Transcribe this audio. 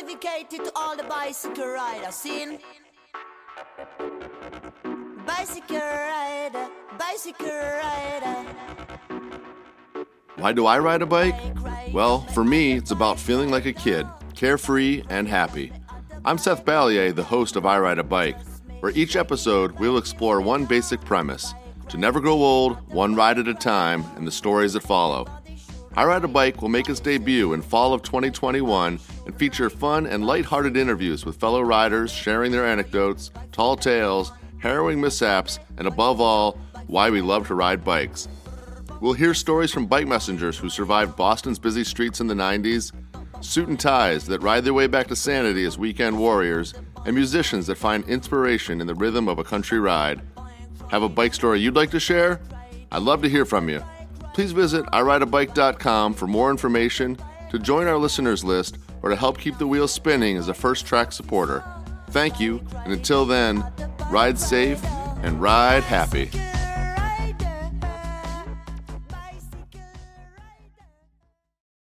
Dedicated to all the bicycle riders. Bicycle rider, bicycle rider. Why do I ride a bike? Well, for me, it's about feeling like a kid, carefree and happy. I'm Seth Balliett, the host of I Ride a Bike, where each episode we'll explore one basic premise to never grow old, one ride at a time, and the stories that follow. I Ride a Bike will make its debut in fall of 2021 and feature fun and light-hearted interviews with fellow riders sharing their anecdotes, tall tales, harrowing mishaps, and above all, why we love to ride bikes. We'll hear stories from bike messengers who survived Boston's busy streets in the 90s, suit and ties that ride their way back to sanity as weekend warriors, and musicians that find inspiration in the rhythm of a country ride. Have a bike story you'd like to share? I'd love to hear from you. Please visit irideabike.com for more information, to join our listeners list, or to help keep the wheels spinning as a first track supporter. Thank you, and until then, ride safe and ride happy.